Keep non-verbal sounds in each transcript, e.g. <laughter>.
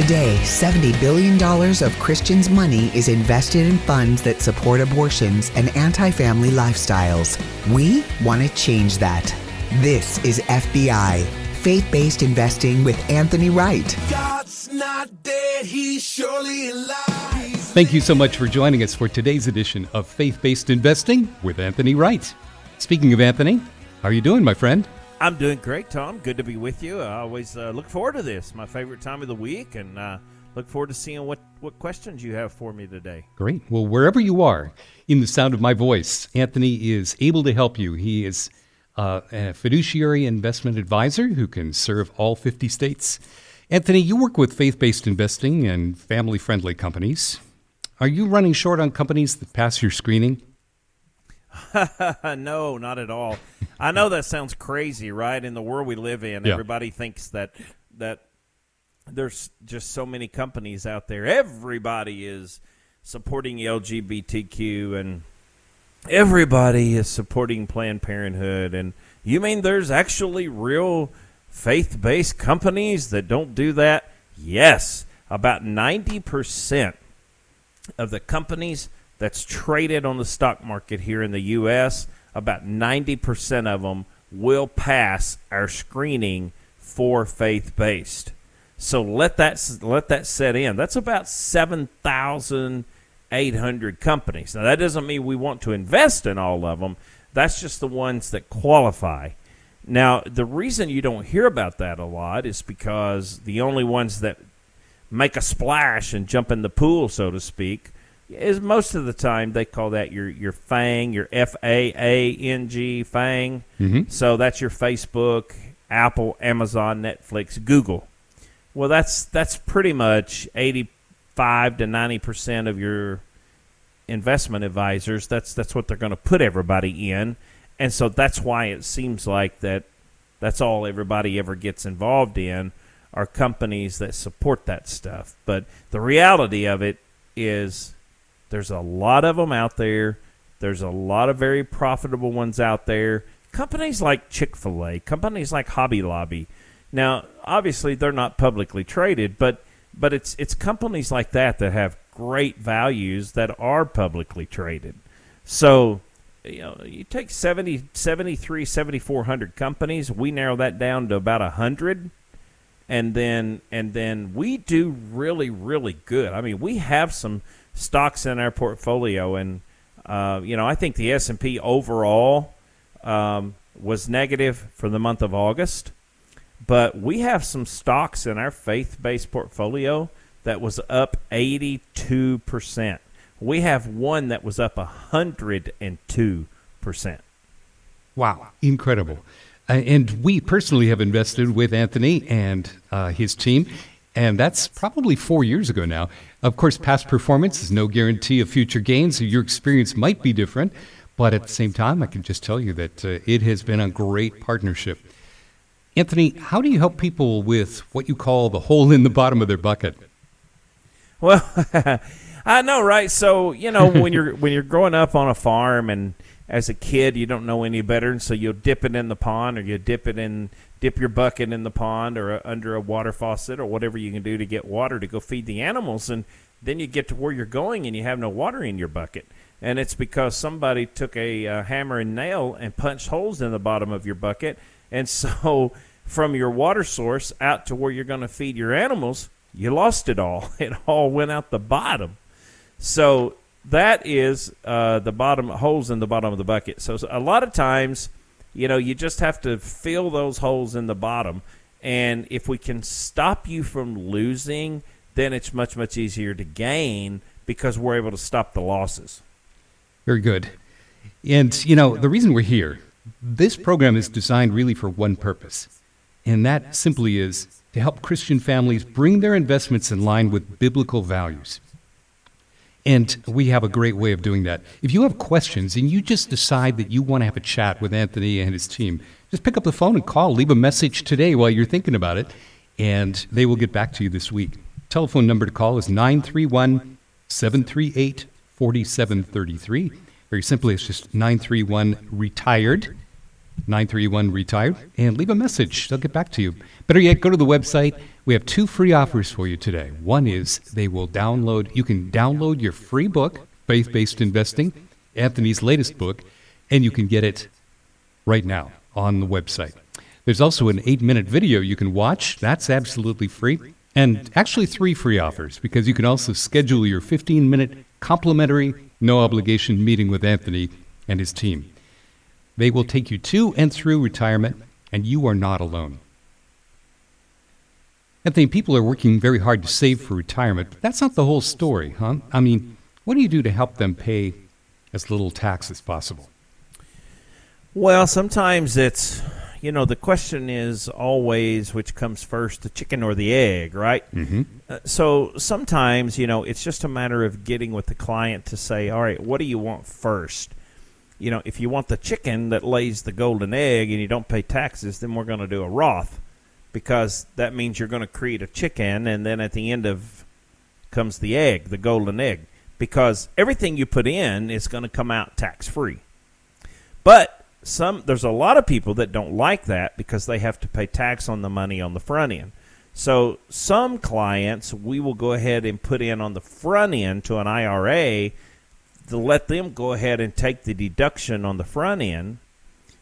Today, $70 billion of Christians' money is invested in funds that support abortions and anti family lifestyles. We want to change that. This is FBI, faith based investing with Anthony Wright. God's not dead, he's surely alive. Thank you so much for joining us for today's edition of Faith Based Investing with Anthony Wright. Speaking of Anthony, how are you doing, my friend? I'm doing great, Tom. Good to be with you. I always uh, look forward to this. My favorite time of the week, and uh, look forward to seeing what, what questions you have for me today. Great. Well, wherever you are in the sound of my voice, Anthony is able to help you. He is uh, a fiduciary investment advisor who can serve all 50 states. Anthony, you work with faith based investing and family friendly companies. Are you running short on companies that pass your screening? <laughs> no, not at all. I know that sounds crazy, right? In the world we live in, yeah. everybody thinks that that there's just so many companies out there. Everybody is supporting LGBTQ and everybody is supporting Planned Parenthood and you mean there's actually real faith-based companies that don't do that? Yes, about 90% of the companies that's traded on the stock market here in the U.S., about 90% of them will pass our screening for faith based. So let that let that set in. That's about 7,800 companies. Now that doesn't mean we want to invest in all of them. That's just the ones that qualify. Now, the reason you don't hear about that a lot is because the only ones that make a splash and jump in the pool, so to speak, is most of the time they call that your your FANG, your F A A N G FANG. Mm-hmm. So that's your Facebook, Apple, Amazon, Netflix, Google. Well, that's that's pretty much eighty five to ninety percent of your investment advisors. That's that's what they're going to put everybody in, and so that's why it seems like that. That's all everybody ever gets involved in are companies that support that stuff. But the reality of it is there's a lot of them out there. There's a lot of very profitable ones out there. Companies like Chick fil A, companies like Hobby Lobby. Now, obviously, they're not publicly traded, but but it's it's companies like that that have great values that are publicly traded. So, you know, you take 70, 73, 7,400 companies, we narrow that down to about 100 and then and then we do really really good. I mean, we have some stocks in our portfolio, and uh, you know, I think the S and P overall um, was negative for the month of August, but we have some stocks in our faith-based portfolio that was up 82 percent. We have one that was up 102 percent. Wow, incredible! Uh, and we personally have invested with Anthony and uh, his team and that's probably four years ago now. Of course, past performance is no guarantee of future gains. Your experience might be different, but at the same time, I can just tell you that uh, it has been a great partnership. Anthony, how do you help people with what you call the hole in the bottom of their bucket? Well, <laughs> I know, right? So you know when you're <laughs> when you're growing up on a farm and as a kid you don't know any better, and so you'll dip it in the pond or you dip it in dip your bucket in the pond or uh, under a water faucet or whatever you can do to get water to go feed the animals and then you get to where you're going and you have no water in your bucket. And it's because somebody took a uh, hammer and nail and punched holes in the bottom of your bucket. And <laughs> so from your water source out to where you're going to feed your animals you lost it all. <laughs> It all went out the bottom. So that is uh, the bottom holes in the bottom of the bucket. So a lot of times you know, you just have to fill those holes in the bottom. And if we can stop you from losing, then it's much, much easier to gain because we're able to stop the losses. Very good. And, you know, the reason we're here, this program is designed really for one purpose, and that simply is to help Christian families bring their investments in line with biblical values. And we have a great way of doing that. If you have questions and you just decide that you want to have a chat with Anthony and his team, just pick up the phone and call. Leave a message today while you're thinking about it, and they will get back to you this week. Telephone number to call is 931 738 4733. Very simply, it's just 931 retired. 931 retired and leave a message. They'll get back to you. Better yet, go to the website. We have two free offers for you today. One is they will download, you can download your free book, Faith Based Investing, Anthony's latest book, and you can get it right now on the website. There's also an eight minute video you can watch. That's absolutely free. And actually, three free offers because you can also schedule your 15 minute complimentary, no obligation meeting with Anthony and his team. They will take you to and through retirement, and you are not alone. Anthony, people are working very hard to save for retirement, but that's not the whole story, huh? I mean, what do you do to help them pay as little tax as possible? Well, sometimes it's, you know, the question is always which comes first, the chicken or the egg, right? Mm-hmm. Uh, so sometimes, you know, it's just a matter of getting with the client to say, all right, what do you want first? You know, if you want the chicken that lays the golden egg and you don't pay taxes, then we're going to do a Roth because that means you're going to create a chicken and then at the end of comes the egg, the golden egg, because everything you put in is going to come out tax free. But some there's a lot of people that don't like that because they have to pay tax on the money on the front end. So some clients we will go ahead and put in on the front end to an IRA to let them go ahead and take the deduction on the front end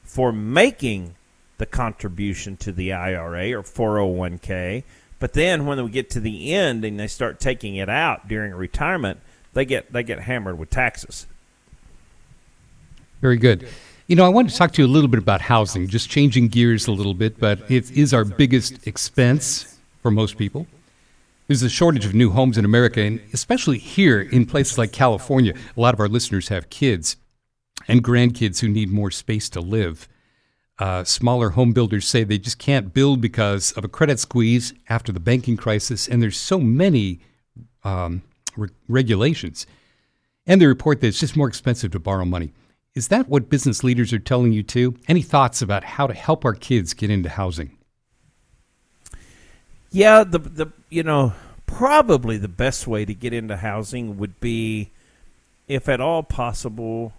for making the contribution to the IRA or 401k. But then when we get to the end and they start taking it out during retirement, they get they get hammered with taxes. Very good. You know, I wanted to talk to you a little bit about housing, just changing gears a little bit, but it is our biggest expense for most people. There's a shortage of new homes in America, and especially here in places like California. A lot of our listeners have kids and grandkids who need more space to live. Uh, smaller home builders say they just can't build because of a credit squeeze after the banking crisis, and there's so many um, re- regulations. And they report that it's just more expensive to borrow money. Is that what business leaders are telling you too? Any thoughts about how to help our kids get into housing? Yeah, the the you know probably the best way to get into housing would be, if at all possible,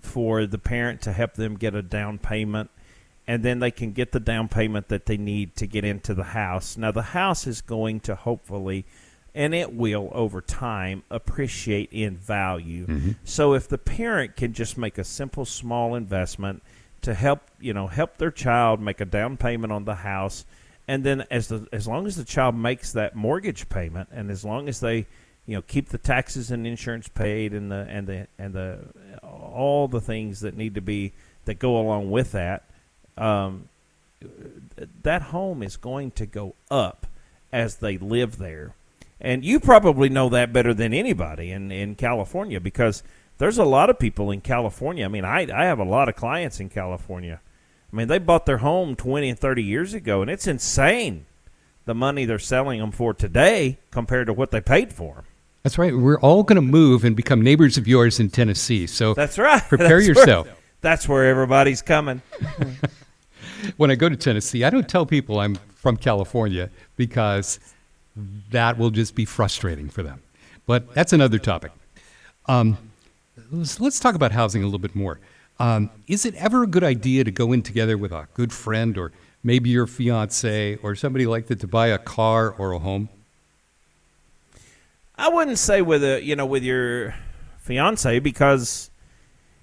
for the parent to help them get a down payment, and then they can get the down payment that they need to get into the house. Now the house is going to hopefully and it will over time appreciate in value. Mm-hmm. So if the parent can just make a simple small investment to help, you know, help their child make a down payment on the house and then as the as long as the child makes that mortgage payment and as long as they, you know, keep the taxes and insurance paid and the and the and the all the things that need to be that go along with that, um, that home is going to go up as they live there and you probably know that better than anybody in, in California because there's a lot of people in California. I mean, I, I have a lot of clients in California. I mean, they bought their home 20 and 30 years ago, and it's insane the money they're selling them for today compared to what they paid for them. That's right. We're all going to move and become neighbors of yours in Tennessee. So that's right. <laughs> Prepare that's yourself. Where, that's where everybody's coming. <laughs> when I go to Tennessee, I don't tell people I'm from California because that will just be frustrating for them. But that's another topic. Um, let's, let's, talk about housing a little bit more. Um, is it ever a good idea to go in together with a good friend or maybe your fiance or somebody like that to buy a car or a home? I wouldn't say with a you know with your fiance because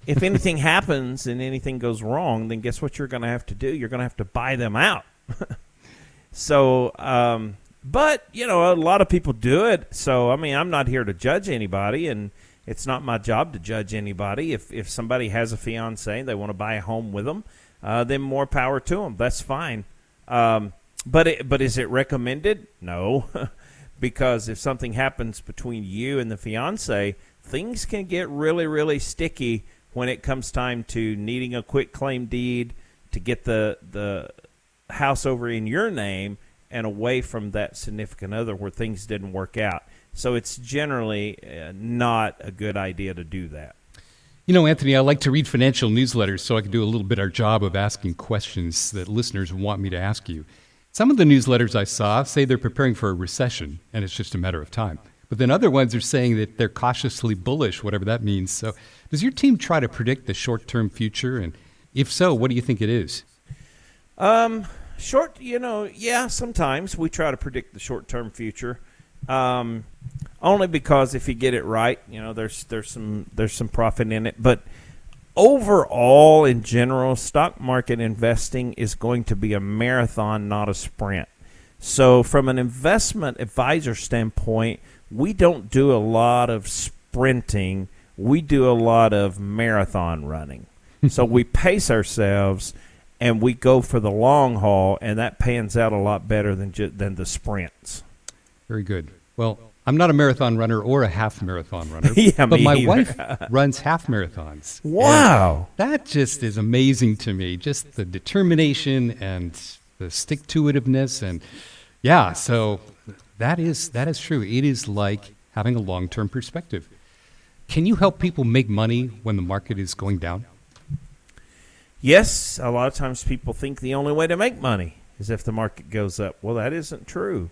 if anything <laughs> happens and anything goes wrong, then guess what you're going to have to do? You're going to have to buy them out. <laughs> so um, but, you know, a lot of people do it. So, I mean, I'm not here to judge anybody, and it's not my job to judge anybody. If, if somebody has a fiance they want to buy a home with them, uh, then more power to them. That's fine. Um, but, it, but is it recommended? No. <laughs> because if something happens between you and the fiance, things can get really, really sticky when it comes time to needing a quit claim deed to get the, the house over in your name – and away from that significant other where things didn't work out. So it's generally uh, not a good idea to do that. You know, Anthony, I like to read financial newsletters so I can do a little bit our job of asking questions that listeners want me to ask you. Some of the newsletters I saw say they're preparing for a recession and it's just a matter of time. But then other ones are saying that they're cautiously bullish, whatever that means. So, does your team try to predict the short term future? And If so, what do you think it is? Um, short, you know, yeah, sometimes we try to predict the short-term future. Um, only because if you get it right, you know, there's there's some there's some profit in it, but overall in general, stock market investing is going to be a marathon, not a sprint. So from an investment advisor standpoint, we don't do a lot of sprinting. We do a lot of marathon running. <laughs> so we pace ourselves and we go for the long haul, and that pans out a lot better than ju- than the sprints. Very good. Well, I'm not a marathon runner or a half marathon <laughs> runner, Yeah, but my either. wife <laughs> runs half marathons. Wow. And that just is amazing to me. Just the determination and the stick to itiveness and yeah, so that is that is true. It is like having a long term perspective. Can you help people make money when the market is going down? Yes, a lot of times people think the only way to make money is if the market goes up. Well, that isn't true.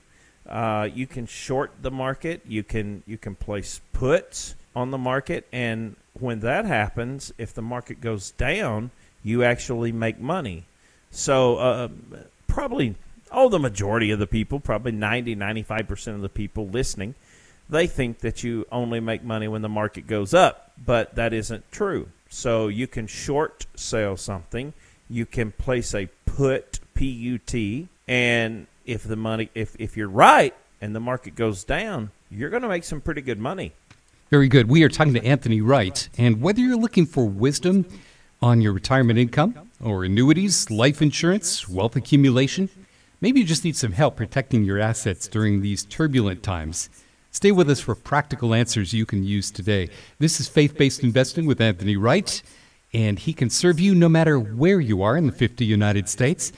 Uh, you can short the market. You can you can place puts on the market, and when that happens, if the market goes down, you actually make money. So uh, probably oh, the majority of the people, probably 90, 95 percent of the people listening, they think that you only make money when the market goes up, but that isn't true. So you can short sell something, you can place a put P U T, and if the money if if you're right and the market goes down, you're going to make some pretty good money. Very good. We are talking to Anthony Wright, and whether you're looking for wisdom on your retirement income or annuities, life insurance, wealth accumulation, maybe you just need some help protecting your assets during these turbulent times. Stay with us for practical answers you can use today. This is Faith Based Investing with Anthony Wright, and he can serve you no matter where you are in the 50 United States.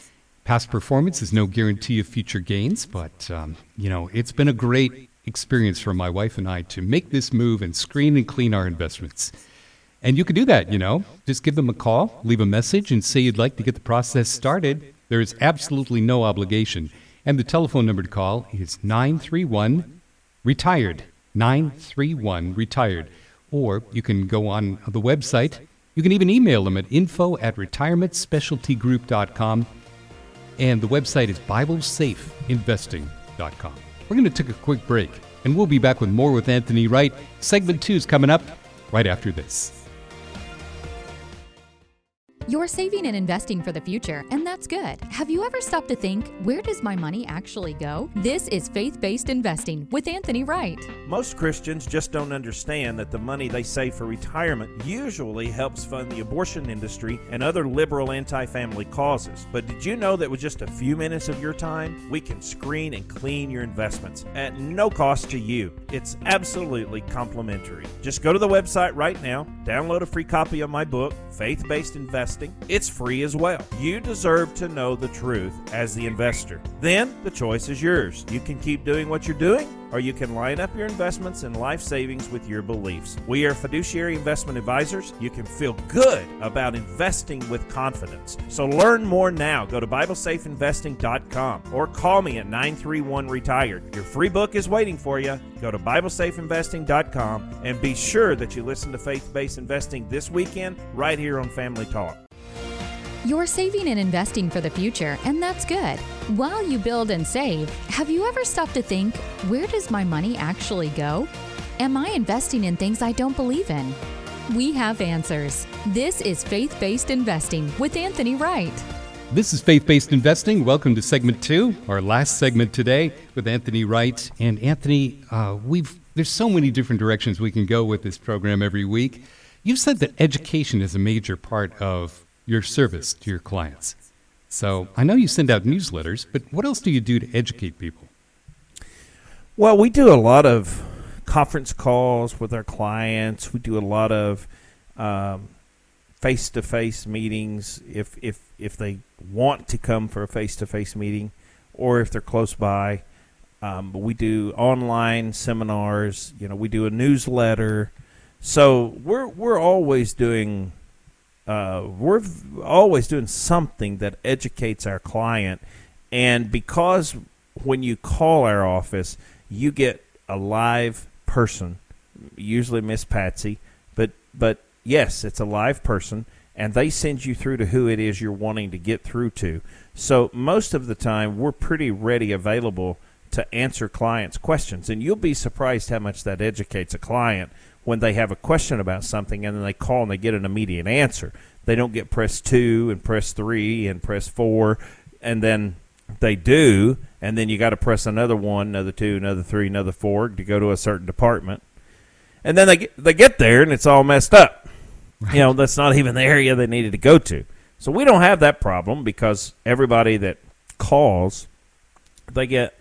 Past performance is no guarantee of future gains, but um, you know it's been a great experience for my wife and I to make this move and screen and clean our investments. And you can do that, you know. Just give them a call, leave a message, and say you'd like to get the process started. There is absolutely no obligation. And the telephone number to call is 931 retired. 931 retired. Or you can go on the website. You can even email them at info at retirementspecialtygroup.com. And the website is BibleSafeInvesting.com. We're going to take a quick break, and we'll be back with more with Anthony Wright. Segment two is coming up right after this. You're saving and investing for the future, and that's good. Have you ever stopped to think, where does my money actually go? This is faith based investing with Anthony Wright. Most Christians just don't understand that the money they save for retirement usually helps fund the abortion industry and other liberal anti family causes. But did you know that with just a few minutes of your time, we can screen and clean your investments at no cost to you? It's absolutely complimentary. Just go to the website right now, download a free copy of my book, Faith Based Investing. It's free as well. You deserve to know the truth as the investor. Then the choice is yours. You can keep doing what you're doing or you can line up your investments and life savings with your beliefs. We are fiduciary investment advisors. You can feel good about investing with confidence. So learn more now. Go to BibleSafeInvesting.com or call me at 931 Retired. Your free book is waiting for you. Go to BibleSafeInvesting.com and be sure that you listen to faith based investing this weekend right here on Family Talk. You're saving and investing for the future, and that's good. While you build and save, have you ever stopped to think, where does my money actually go? Am I investing in things I don't believe in? We have answers. This is Faith Based Investing with Anthony Wright. This is Faith Based Investing. Welcome to segment two, our last segment today with Anthony Wright. And Anthony, uh, we've there's so many different directions we can go with this program every week. You've said that education is a major part of your service to your clients. So I know you send out newsletters, but what else do you do to educate people? Well, we do a lot of conference calls with our clients. We do a lot of face to face meetings if, if, if they want to come for a face to face meeting or if they're close by. Um, but we do online seminars. You know, we do a newsletter. So we're we're always doing uh, we're always doing something that educates our client, and because when you call our office, you get a live person, usually Miss Patsy, but but yes, it's a live person, and they send you through to who it is you're wanting to get through to. So most of the time, we're pretty ready, available to answer clients' questions, and you'll be surprised how much that educates a client when they have a question about something and then they call and they get an immediate answer. They don't get press two and press three and press four, and then they do, and then you got to press another one, another two, another three, another four to go to a certain department, and then they get, they get there and it's all messed up. Right. You know, that's not even the area they needed to go to. So we don't have that problem because everybody that calls, they get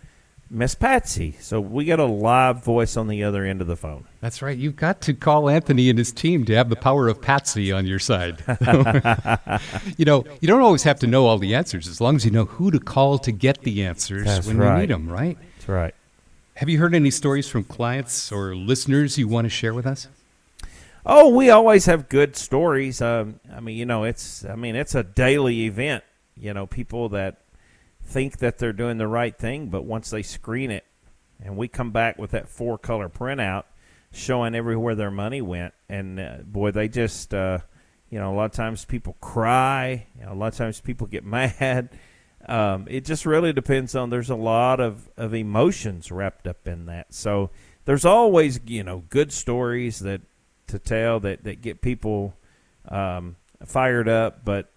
Miss Patsy. So we got a live voice on the other end of the phone. That's right. You've got to call Anthony and his team to have the power of Patsy on your side. <laughs> you know, you don't always have to know all the answers as long as you know who to call to get the answers That's when right. you need them, right? That's right. Have you heard any stories from clients or listeners you want to share with us? Oh, we always have good stories. Um, I mean, you know, it's I mean, it's a daily event. You know, people that think that they're doing the right thing, but once they screen it and we come back with that four color printout showing everywhere their money went, and uh, boy, they just, uh, you know, a lot of times people cry, you know, a lot of times people get <laughs> mad. Um, it just really depends on. There's a lot of, of emotions wrapped up in that. So there's always, you know, good stories that to tell that, that get people um, fired up, but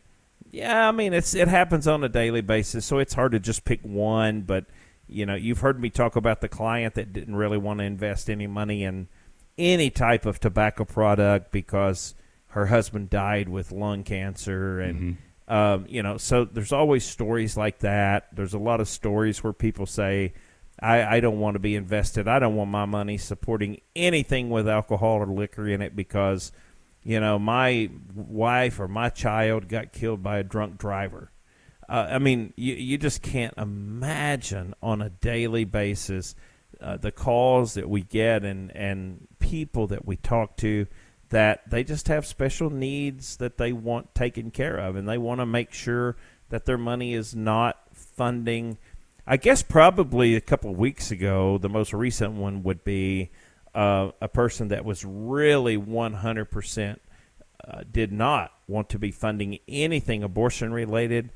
yeah, I mean it's it happens on a daily basis, so it's hard to just pick one. But you know, you've heard me talk about the client that didn't really want to invest any money in any type of tobacco product because her husband died with lung cancer, and mm-hmm. um, you know, so there's always stories like that. There's a lot of stories where people say. I, I don't want to be invested. I don't want my money supporting anything with alcohol or liquor in it because you know, my wife or my child got killed by a drunk driver. Uh, I mean, you, you just can't imagine on a daily basis uh, the calls that we get and, and people that we talk to that they just have special needs that they want taken care of and they want to make sure that their money is not funding. I guess probably a couple weeks ago, the most recent one would be uh, a person that was really 100% uh, did not want to be funding anything abortion related.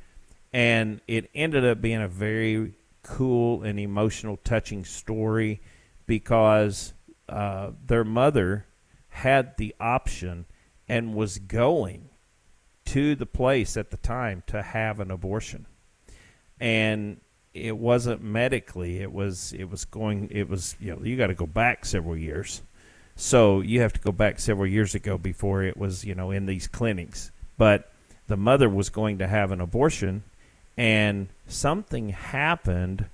And it ended up being a very cool and emotional, touching story because uh, their mother had the option and was going to the place at the time to have an abortion. And it wasn't medically. It was it was going. It was you know you got to go back several years, so you have to go back several years ago before it was you know in these clinics. But the mother was going to have an abortion, and something happened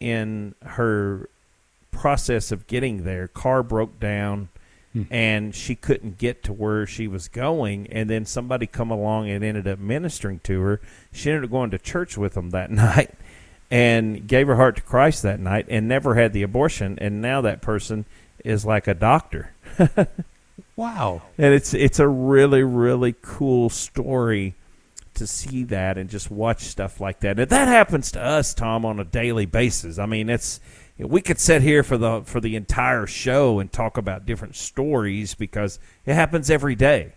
in her process of getting there. Car broke down. Hmm. And she couldn't get to where she was going, and then somebody come along and ended up ministering to her. She ended up going to church with them that <laughs> night, and gave her heart to Christ that night and never had the abortion and now that person is like a doctor. <laughs> wow. And it's it's a really really cool story to see that and just watch stuff like that. And that happens to us Tom on a daily basis. I mean, it's we could sit here for the for the entire show and talk about different stories because it happens every day.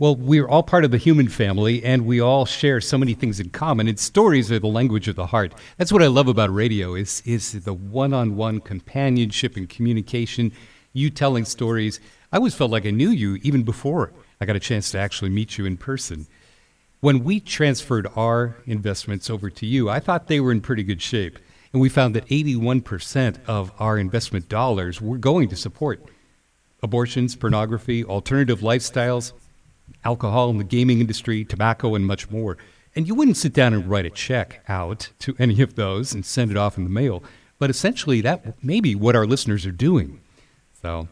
Well, we're all part of the human family, and we all share so many things in common. And stories are the language of the heart. That's what I love about radio is is the one-on-one companionship and communication. You telling stories. I always felt like I knew you even before I got a chance to actually meet you in person. When we transferred our investments over to you, I thought they were in pretty good shape. And we found that 81% of our investment dollars were going to support abortions, pornography, alternative lifestyles, alcohol in the gaming industry, tobacco, and much more. And you wouldn't sit down and write a check out to <laughs> any of those and send it off in the mail. But essentially, that may be what our listeners are doing. So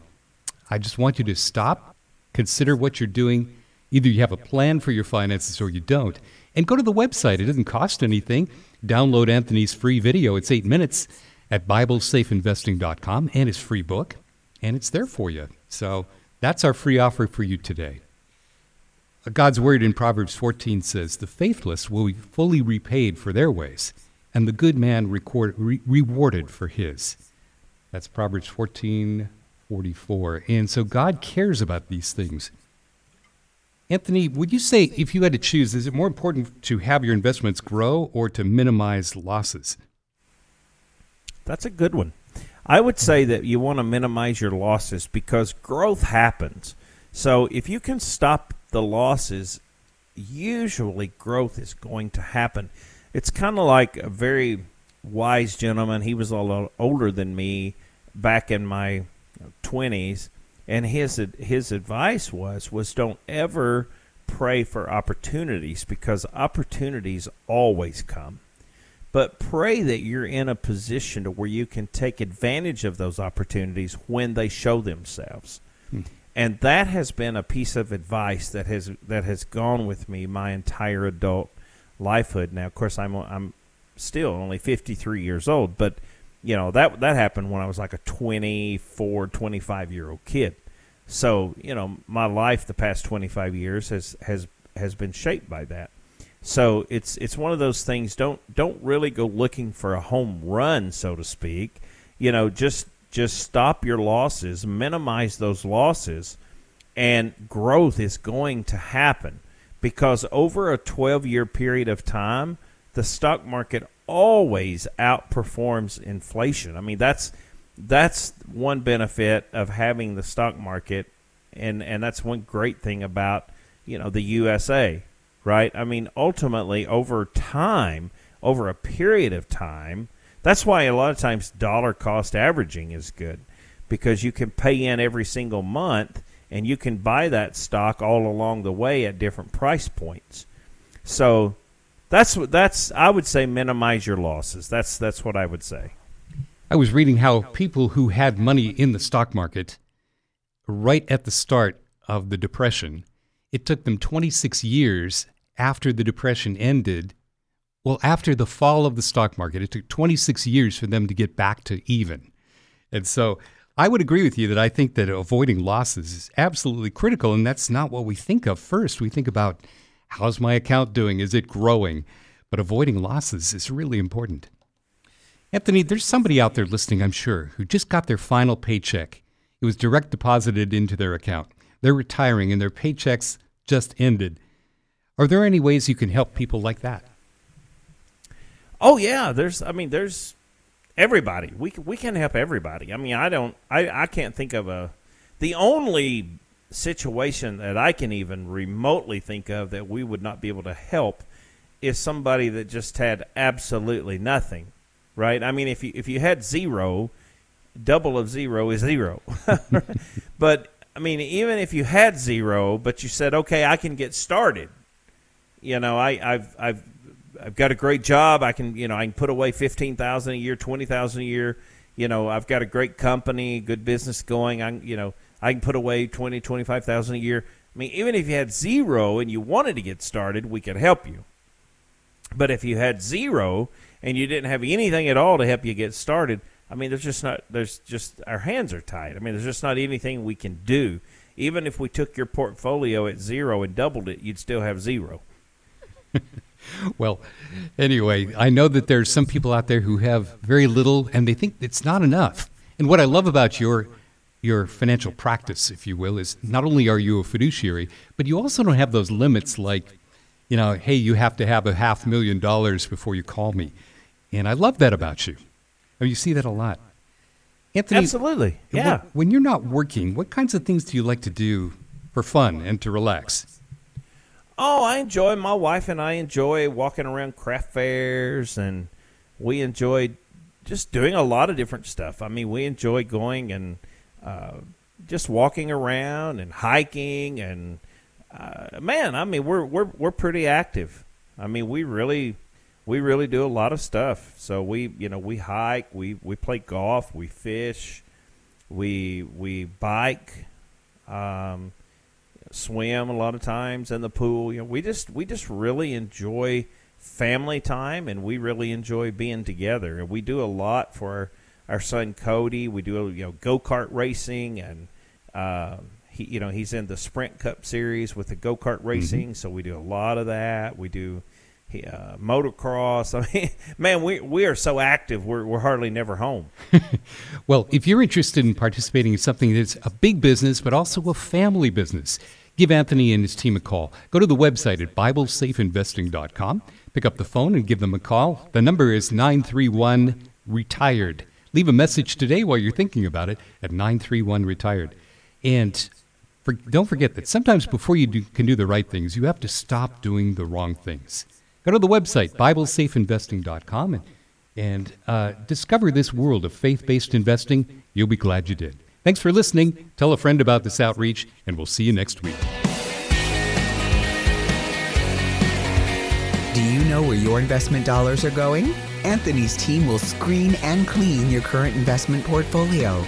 I just want you to stop, consider what you're doing. Either you have a plan for your finances or you don't. And go to the website. It doesn't cost anything. Download Anthony's free video. It's eight minutes at BibleSafeInvesting.com and his free book. And it's there for you. So that's our free offer for you today. God's word in Proverbs 14 says, The faithless will be fully repaid for their ways, and the good man record, re- rewarded for his. That's Proverbs 14 44. And so God cares about these things. Anthony, would you say if you had to choose, is it more important to have your investments grow or to minimize losses? That's a good one. I would say that you want to minimize your losses because growth happens. So if you can stop the losses, usually growth is going to happen. It's kind of like a very wise gentleman. He was a lot older than me back in my 20s and his his advice was was don't ever pray for opportunities because opportunities always come but pray that you're in a position to where you can take advantage of those opportunities when they show themselves. And that has been a piece of advice that has that has gone with me my entire adult lifehood now of course i'm i'm still only 53 years old but you know that that happened when I was like a 24, 25 year old kid. So you know my life the past 25 years has has has been shaped by that. So it's it's one of those things. Don't don't really go looking for a home run, so to speak. You know, just just stop your losses, minimize those losses, and growth is going to happen because over a 12 year period of time, the stock market always outperforms inflation. I mean, that's that's one benefit of having the stock market, and and that's one great thing about you know the USA, right? I mean, ultimately over time, over a period of time, that's why a lot of times dollar cost averaging is good because you can pay in every single month and you can buy that stock all along the way at different price points. So that's what that's I would say minimize your losses. That's that's what I would say. I was reading how people who had money in the stock market right at the start of the depression, it took them 26 years after the depression ended. Well, after the fall of the stock market, it took 26 years for them to get back to even. And so I would agree with you that I think that avoiding losses is absolutely critical. And that's not what we think of first. We think about How's my account doing? Is it growing? But avoiding losses is really important. Anthony, there's somebody out there listening, I'm sure, who just got their final paycheck. It was direct deposited into their account. They're retiring and their paychecks just ended. Are there any ways you can help people like that? Oh yeah, there's I mean there's everybody. We we can help everybody. I mean, I don't I I can't think of a the only situation that I can even remotely think of that we would not be able to help is somebody that just had absolutely nothing, right? I mean, if you if you had zero, double of zero is zero. <laughs> but I mean, even if you had zero, but you said, okay, I can get started. You know, I, I've I've I've got a great job. I can you know I can put away fifteen thousand a year, twenty thousand a year. You know, I've got a great company, good business going. I you know I can put away 20, 25,000 a year. I mean, even if you had zero and you wanted to get started, we could help you. But if you had zero and you didn't have anything at all to help you get started, I mean, there's just not, there's just, our hands are tied. I mean, there's just not anything we can do. Even if we took your portfolio at zero and doubled it, you'd still have zero. <laughs> well, anyway, I know that there's some people out there who have very little and they think it's not enough. And what I love about your your financial practice, if you will, is not only are you a fiduciary, but you also don't have those limits like, you know, hey, you have to have a half million dollars before you call me. And I love that about you. I mean, you see that a lot. Anthony, Absolutely. Yeah. When you're not working, what kinds of things do you like to do for fun and to relax? Oh, I enjoy my wife and I enjoy walking around craft fairs and we enjoy just doing a lot of different stuff. I mean, we enjoy going and uh, just walking around and hiking and uh, man, I mean we're we're we're pretty active. I mean we really we really do a lot of stuff. So we you know we hike, we we play golf, we fish, we we bike, um, swim a lot of times in the pool. You know we just we just really enjoy family time and we really enjoy being together and we do a lot for our son Cody. We do you know go kart racing, and uh, he you know he's in the Sprint Cup series with the go kart mm-hmm. racing. Mm-hmm. So we do a lot of that. We do uh, motocross. <laughs> I mean, man, we we are so active. We're we're hardly never home. <laughs> well, if you're interested in participating in something that's a big business but also a family business, give Anthony and his team a call. Go to the website at BibleSafeInvesting.com. Pick up the phone and give them a call. The number is 931 Retired. Leave a message today while you're thinking about it at 931 Retired. And for, don't forget that sometimes before you do, can do the right things, you have to stop doing the wrong things. Go to the website, BibleSafeInvesting.com, and, and uh, discover this world of faith based investing. You'll be glad you did. Thanks for listening. Tell a friend about this outreach, and we'll see you next week. Do you know where your investment dollars are going? Anthony's team will screen and clean your current investment portfolio.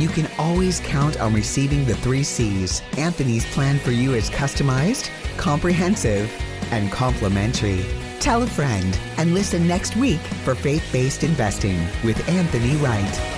You can always count on receiving the three C's. Anthony's plan for you is customized, comprehensive, and complimentary. Tell a friend and listen next week for Faith Based Investing with Anthony Wright.